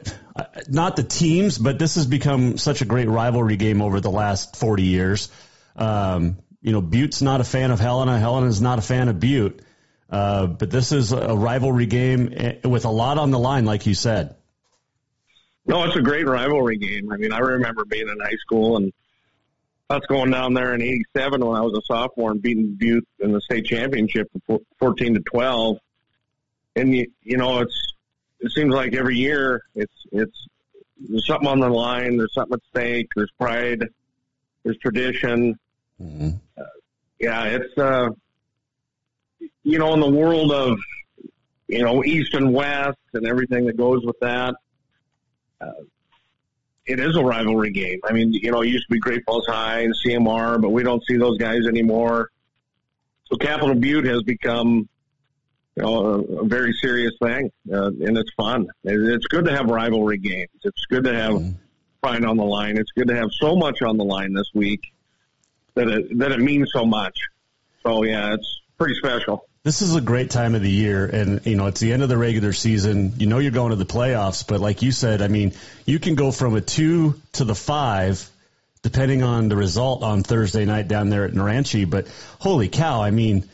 not the teams, but this has become such a great rivalry game over the last 40 years. Um, you know, Butte's not a fan of Helena. Helena's not a fan of Butte. Uh, but this is a rivalry game eh, with a lot on the line, like you said. No, it's a great rivalry game. I mean, I remember being in high school and us going down there in '87 when I was a sophomore and beating Butte in the state championship, 14 to 12. And you, you know, it's it seems like every year it's it's there's something on the line. There's something at stake. There's pride. There's tradition Mm-hmm. Uh, yeah, it's uh, you know, in the world of you know East and West and everything that goes with that. Uh, it is a rivalry game. I mean, you know, it used to be Great Falls High and CMR, but we don't see those guys anymore. So Capital Butte has become, you know, a, a very serious thing, uh, and it's fun. It's good to have rivalry games. It's good to have mm-hmm. pride on the line. It's good to have so much on the line this week that it that it means so much. So yeah, it's pretty special. This is a great time of the year, and you know it's the end of the regular season. You know you're going to the playoffs, but like you said, I mean, you can go from a two to the five depending on the result on Thursday night down there at Naranche. But holy cow, I mean,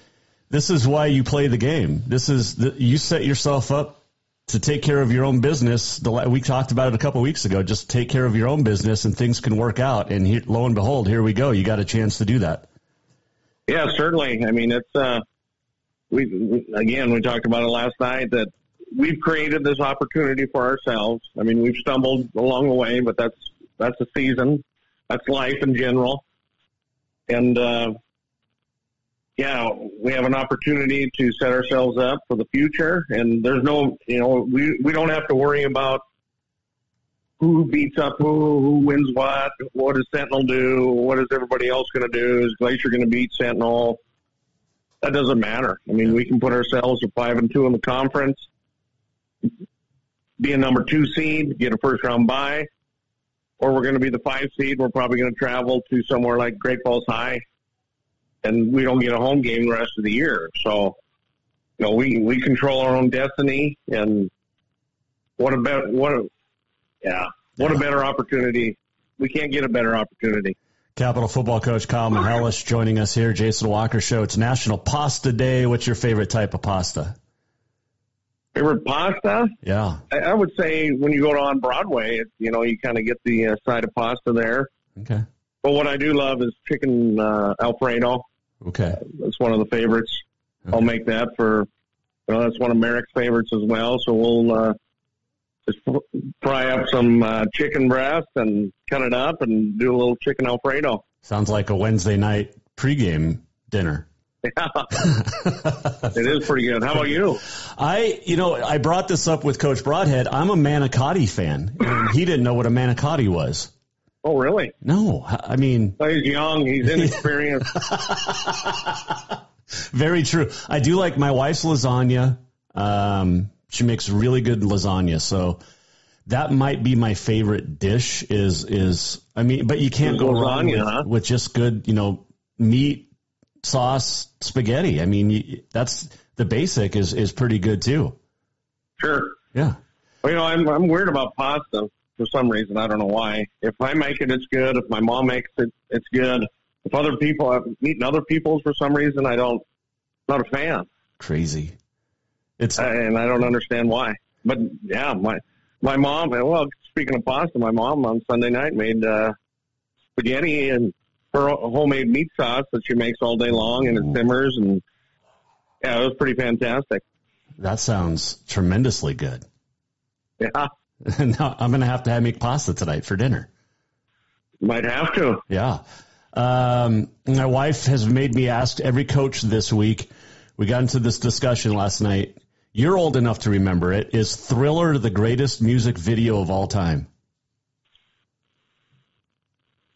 this is why you play the game. This is the, you set yourself up to take care of your own business. The, we talked about it a couple weeks ago. Just take care of your own business, and things can work out. And here, lo and behold, here we go. You got a chance to do that. Yeah, certainly. I mean, it's uh, we again we talked about it last night that we've created this opportunity for ourselves. I mean, we've stumbled along the way, but that's that's a season that's life in general. And uh, yeah, we have an opportunity to set ourselves up for the future. And there's no, you know, we we don't have to worry about who beats up who, who wins what, what does Sentinel do, what is everybody else going to do? Is Glacier going to beat Sentinel? That doesn't matter. I mean, we can put ourselves at five and two in the conference, be a number two seed, get a first round bye, or we're going to be the five seed. We're probably going to travel to somewhere like Great Falls High, and we don't get a home game the rest of the year. So, you know, we we control our own destiny, and what a better what a yeah what a better opportunity. We can't get a better opportunity. Capital football coach Kyle Mihelish joining us here, Jason Walker Show. It's National Pasta Day. What's your favorite type of pasta? Favorite pasta? Yeah. I, I would say when you go on Broadway, it, you know, you kind of get the uh, side of pasta there. Okay. But what I do love is chicken uh, Alfredo. Okay. Uh, that's one of the favorites. Okay. I'll make that for, you know, that's one of Merrick's favorites as well. So we'll uh, just fry up some uh, chicken breast and cut it up and do a little chicken Alfredo. Sounds like a Wednesday night pregame dinner. Yeah. [LAUGHS] it is pretty good. How about you? I, you know, I brought this up with Coach Broadhead. I'm a manicotti fan, and he didn't know what a manicotti was. Oh, really? No, I mean, he's young. He's inexperienced. [LAUGHS] Very true. I do like my wife's lasagna. Um, she makes really good lasagna, so that might be my favorite dish. Is is I mean, but you can't go wrong with, huh? with just good, you know, meat, sauce spaghetti. I mean, that's the basic is is pretty good too. Sure. Yeah. Well, you know, I'm I'm weird about pasta for some reason. I don't know why. If I make it, it's good. If my mom makes it, it's good. If other people, I've eaten other people's for some reason, I don't. Not a fan. Crazy. It's and I don't understand why. But yeah, my my mom. Well, speaking of pasta, my mom on Sunday night made uh, spaghetti and her homemade meat sauce that she makes all day long, and it simmers, and yeah, it was pretty fantastic. That sounds tremendously good. Yeah. [LAUGHS] now I'm going to have to have make pasta tonight for dinner. Might have to. Yeah. Um, my wife has made me ask every coach this week. We got into this discussion last night. You're old enough to remember it. Is Thriller the greatest music video of all time?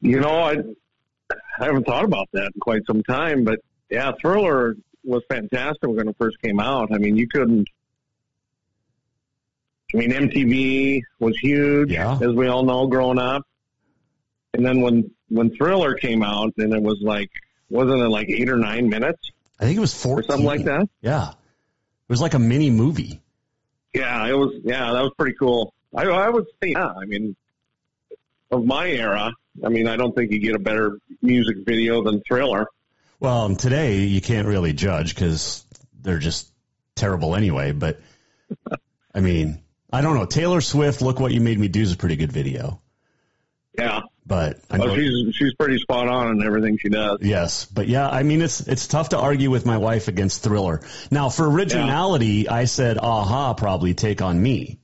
You know, I I haven't thought about that in quite some time, but yeah, Thriller was fantastic when it first came out. I mean, you couldn't. I mean, MTV was huge, yeah. as we all know, growing up. And then when when Thriller came out, and it was like, wasn't it like eight or nine minutes? I think it was four, something like that. Yeah, it was like a mini movie. Yeah, it was. Yeah, that was pretty cool. I, I would say, yeah. I mean, of my era, I mean, I don't think you get a better music video than Thriller. Well, today you can't really judge because they're just terrible anyway. But I mean, I don't know. Taylor Swift, "Look What You Made Me Do" is a pretty good video. Yeah, but I well, she's she's pretty spot on in everything she does. Yes, but yeah, I mean, it's it's tough to argue with my wife against Thriller. Now, for originality, yeah. I said, "Aha!" Probably take on me.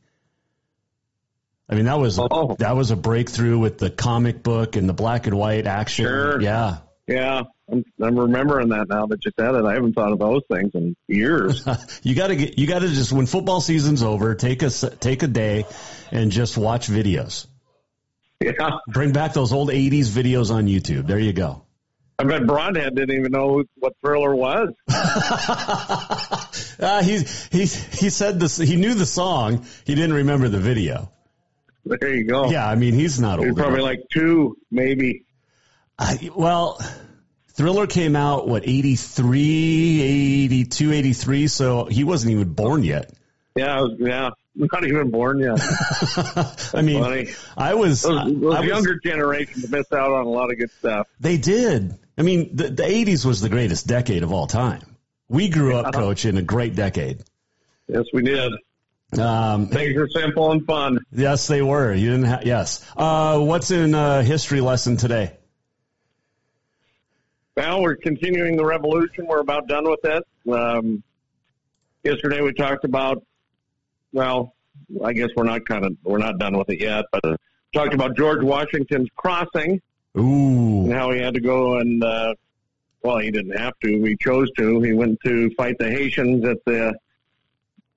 I mean, that was oh. that was a breakthrough with the comic book and the black and white action. Sure. Yeah. Yeah. I'm, I'm remembering that now that you said it. I haven't thought of those things in years. [LAUGHS] you got to get you got to just when football season's over, take a take a day and just watch videos. yeah. Bring back those old '80s videos on YouTube. There you go. I bet Broadhead didn't even know what Thriller was. [LAUGHS] Uh, he he he said this. He knew the song. He didn't remember the video. There you go. Yeah, I mean he's not He's old. probably enough. like two, maybe. I, well, Thriller came out what 83, 82, 83, so he wasn't even born yet. Yeah, was, yeah. [LAUGHS] Not even born yet. [LAUGHS] I mean, funny. I was Those, those I was- younger generations missed out on a lot of good stuff. They did. I mean, the, the 80s was the greatest decade of all time. We grew up, coach, in a great decade. Yes, we did. Um, Things were simple and fun. yes, they were. You didn't have, yes. Uh, what's in uh, history lesson today? Well, we're continuing the revolution. We're about done with it. Um, yesterday we talked about, well, I guess we're not kind of we're not done with it yet, but uh, talked about George Washington's crossing Ooh. and how he had to go and, uh, well, he didn't have to. He chose to. He went to fight the Hessians at the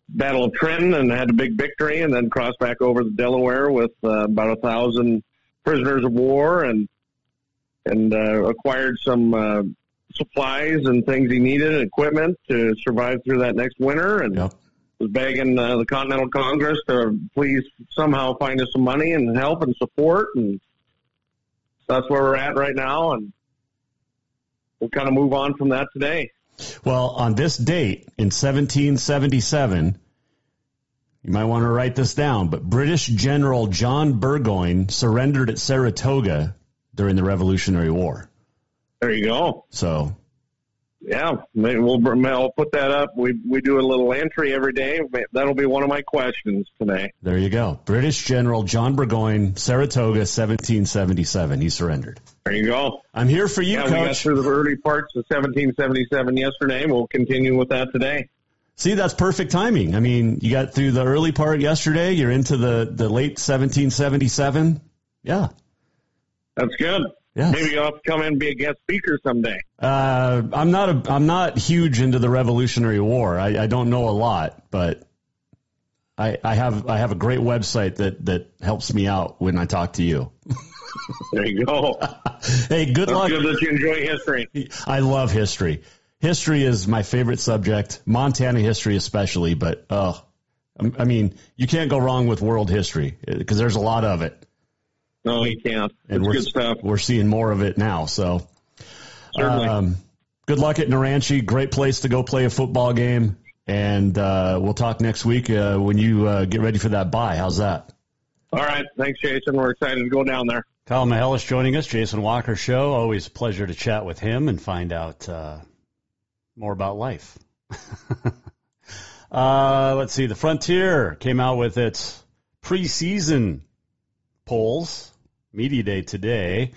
Battle of Trenton and had a big victory, and then crossed back over the Delaware with uh, about a thousand prisoners of war and and uh, acquired some uh, supplies and things he needed and equipment to survive through that next winter and Yep. was begging uh, the Continental Congress to please somehow find us some money and help and support and that's where we're at right now and we'll kind of move on from that today. Well, on this date in 1777, you might want to write this down, but British General John Burgoyne surrendered at Saratoga during the Revolutionary War. There you go. So, Yeah, maybe we'll I'll put that up. We we do a little entry every day. That'll be one of my questions today. there you go. British General John Burgoyne, Saratoga, 1777. He surrendered. There you go. I'm here for you, yeah, we got coach. through the early parts of 1777 yesterday. We'll continue with that today. See, that's perfect timing. I mean, you got through the early part yesterday. You're into the, the late 1777. Yeah. That's good. Yeah. Maybe you'll have to come in and be a guest speaker someday. Uh, I'm not a, I'm not huge into the Revolutionary War. I, I don't know a lot, but I, I have I have a great website that, that helps me out when I talk to you. [LAUGHS] There you go. [LAUGHS] Hey, good That's luck. good that you enjoy history. I love history. History is my favorite subject, Montana history especially. But oh, I mean, you can't go wrong with world history because there's a lot of it, No, you can't. and It's we're good stuff. we're seeing more of it now. So, Certainly. um, good luck at Naranche. Great place to go play a football game, and uh, we'll talk next week uh, when you uh, get ready for that bye. How's that? All right. Thanks, Jason. We're excited to go down there. Kyle Mihelish joining us, Jason Walker Show. Always a pleasure to chat with him and find out uh, more about life. [LAUGHS] uh, let's see. The Frontier came out with its preseason polls. Media day today.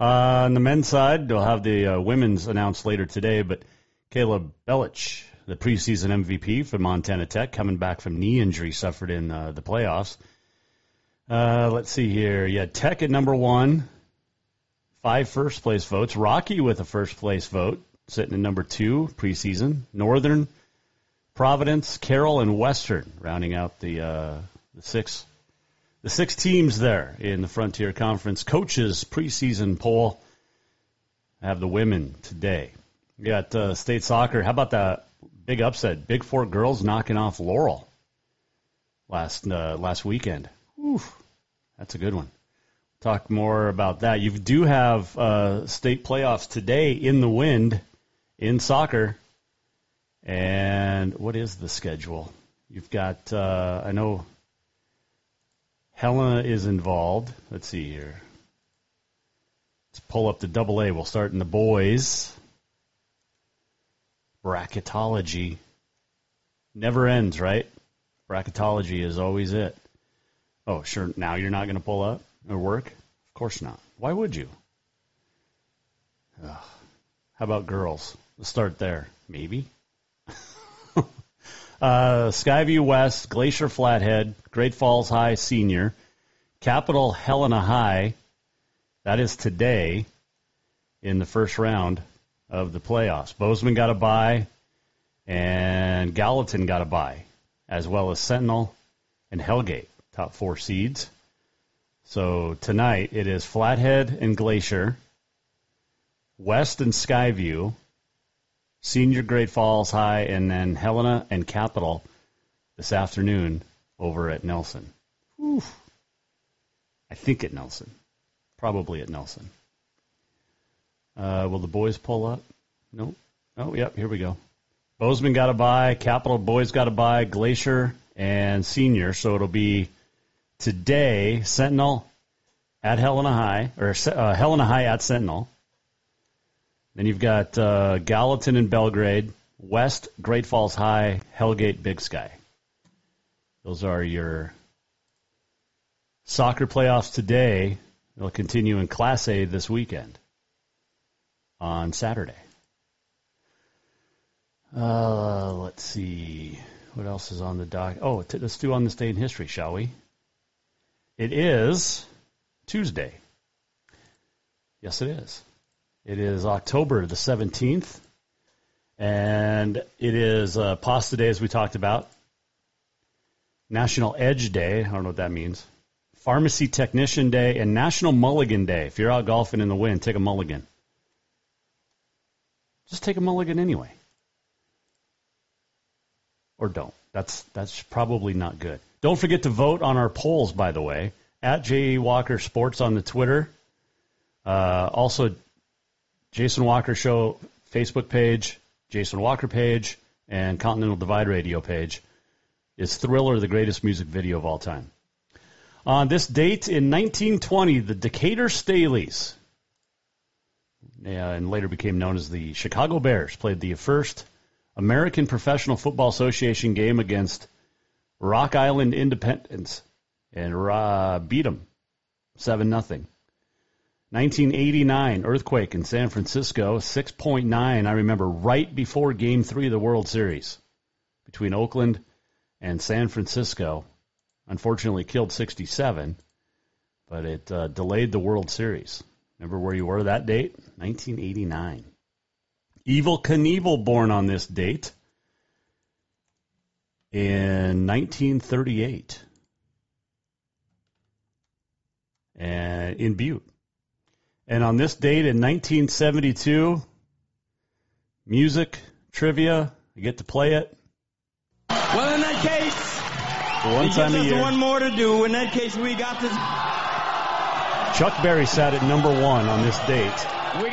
Uh, on the men's side, they'll have the uh, women's announced later today, but Caleb Belich, the preseason MVP for Montana Tech, coming back from knee injury suffered in uh, the playoffs. Uh, let's see here. Yeah, Tech at number one, five first place votes. Rocky with a first place vote, sitting at number two preseason. Northern, Providence, Carroll, and Western rounding out the uh, the six the six teams there in the Frontier Conference. Coaches preseason poll. Have the women today. We got uh, state soccer. How about that big upset? Bigfork girls knocking off Laurel last uh, last weekend. Oof, that's a good one. Talk more about that. You do have uh, state playoffs today in the wind in soccer. And what is the schedule? You've got, uh, I know Helena is involved. Let's see here. Let's pull up the double A. We'll start in the boys. Bracketology never ends, right? Bracketology is always it. Oh, sure. Now you're not going to pull up or work? Of course not. Why would you? Ugh. How about girls? Let's start there. Maybe. [LAUGHS] uh, Skyview West, Glacier Flathead, Great Falls High Senior, Capital Helena High. That is today in the first round. of the playoffs. Bozeman got a bye, and Gallatin got a bye, as well as Sentinel and Hellgate, top four seeds. So tonight it is Flathead and Glacier, West and Skyview, Senior Great Falls High, and then Helena and Capital this afternoon over at Nelson. I think at Nelson. Probably at Nelson. Uh, will the boys pull up? Nope. Oh, yep, here we go. Bozeman got a bye, Capital Boys got a bye, Glacier and Senior. So it'll be today, Sentinel at Helena High, or uh, Helena High at Sentinel. Then you've got uh, Gallatin and Belgrade, West, Great Falls High, Hellgate, Big Sky. Those are your soccer playoffs today. They'll continue in Class A this weekend on Saturday. Uh, let's see. What else is on the dock? Oh, t- let's do on this day in history, shall we? It is Tuesday. Yes, it is. It is October the 17th, and it is uh, Pasta Day, as we talked about. National Edge Day. I don't know what that means. Pharmacy Technician Day and National Mulligan Day. If you're out golfing in the wind, take a mulligan. Just take a mulligan anyway. Or don't. That's that's probably not good. Don't forget to vote on our polls, by the way, at J. Walker Sports on the Twitter. Uh, also, Jason Walker Show Facebook page, Jason Walker page, and Continental Divide Radio page. Is Thriller the greatest music video of all time? On this date in 1920, the Decatur Staleys, and later became known as the Chicago Bears, played the first American Professional Football Association game against Rock Island Independents and uh, beat them 7 nothing. 1989 earthquake in San Francisco, 6.9. I remember right before Game Three of the World Series between Oakland and San Francisco unfortunately killed 67, but it uh, delayed the World Series. Remember where you were that date? 1989. Evel Knievel born on this date in 1938 and in Butte. And on this date in 1972, music, trivia, I get to play it. Well, in that case, one time a year. one more to do. In that case, we got to Chuck Berry sat at number one on this date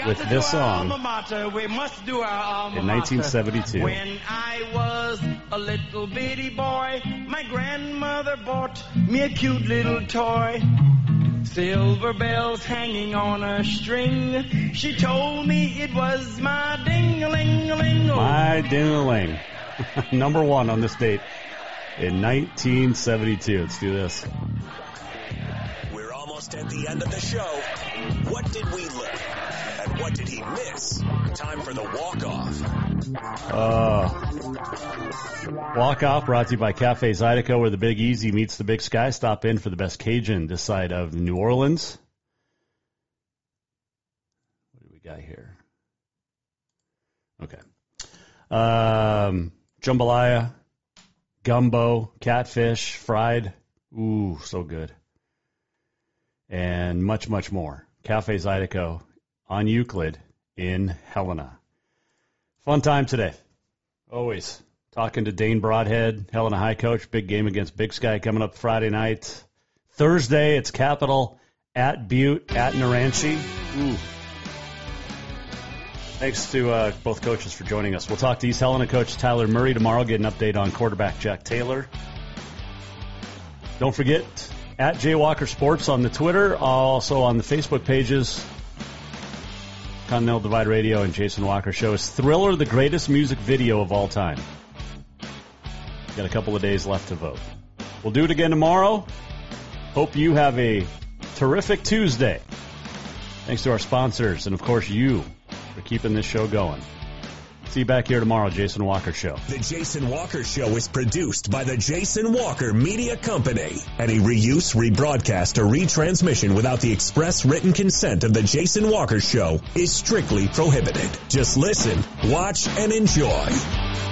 with this song alma mater. We must do our alma in 1972. When I was a little bitty boy, my grandmother bought me a cute little toy. Silver bells hanging on a string. She told me it was my ding-a-ling-a-ling. My ding-a-ling. [LAUGHS] number one on this date in 1972. Let's do this. At the end of the show. What did we learn? And what did he miss? Time for the walk-off. Uh, walk off brought to you by Cafe Zydeco, where the Big Easy meets the Big Sky. Stop in for the best Cajun this side of New Orleans. What do we got here? Okay. Um, jambalaya, gumbo, catfish, fried. Ooh, so good. And much, much more. Cafe Zydeco on Euclid in Helena. Fun time today. Always. Talking to Dane Broadhead, Helena High coach. Big game against Big Sky coming up Friday night. Thursday, it's Capital at Butte, at Naranche. Ooh. Thanks to uh, both coaches for joining us. We'll talk to East Helena coach Tyler Murray tomorrow, get an update on quarterback Jack Taylor. Don't forget, at Jay Walker Sports on the Twitter, also on the Facebook pages, Continental Divide Radio and Jason Walker Show is Thriller the greatest music video of all time. Got a couple of days left to vote. We'll do it again tomorrow. Hope you have a terrific Tuesday. Thanks to our sponsors and, of course, you for keeping this show going. See you back here tomorrow, Jason Walker Show. The Jason Walker Show is produced by the Jason Walker Media Company. Any reuse, rebroadcast, or retransmission without the express written consent of the Jason Walker Show is strictly prohibited. Just listen, watch, and enjoy.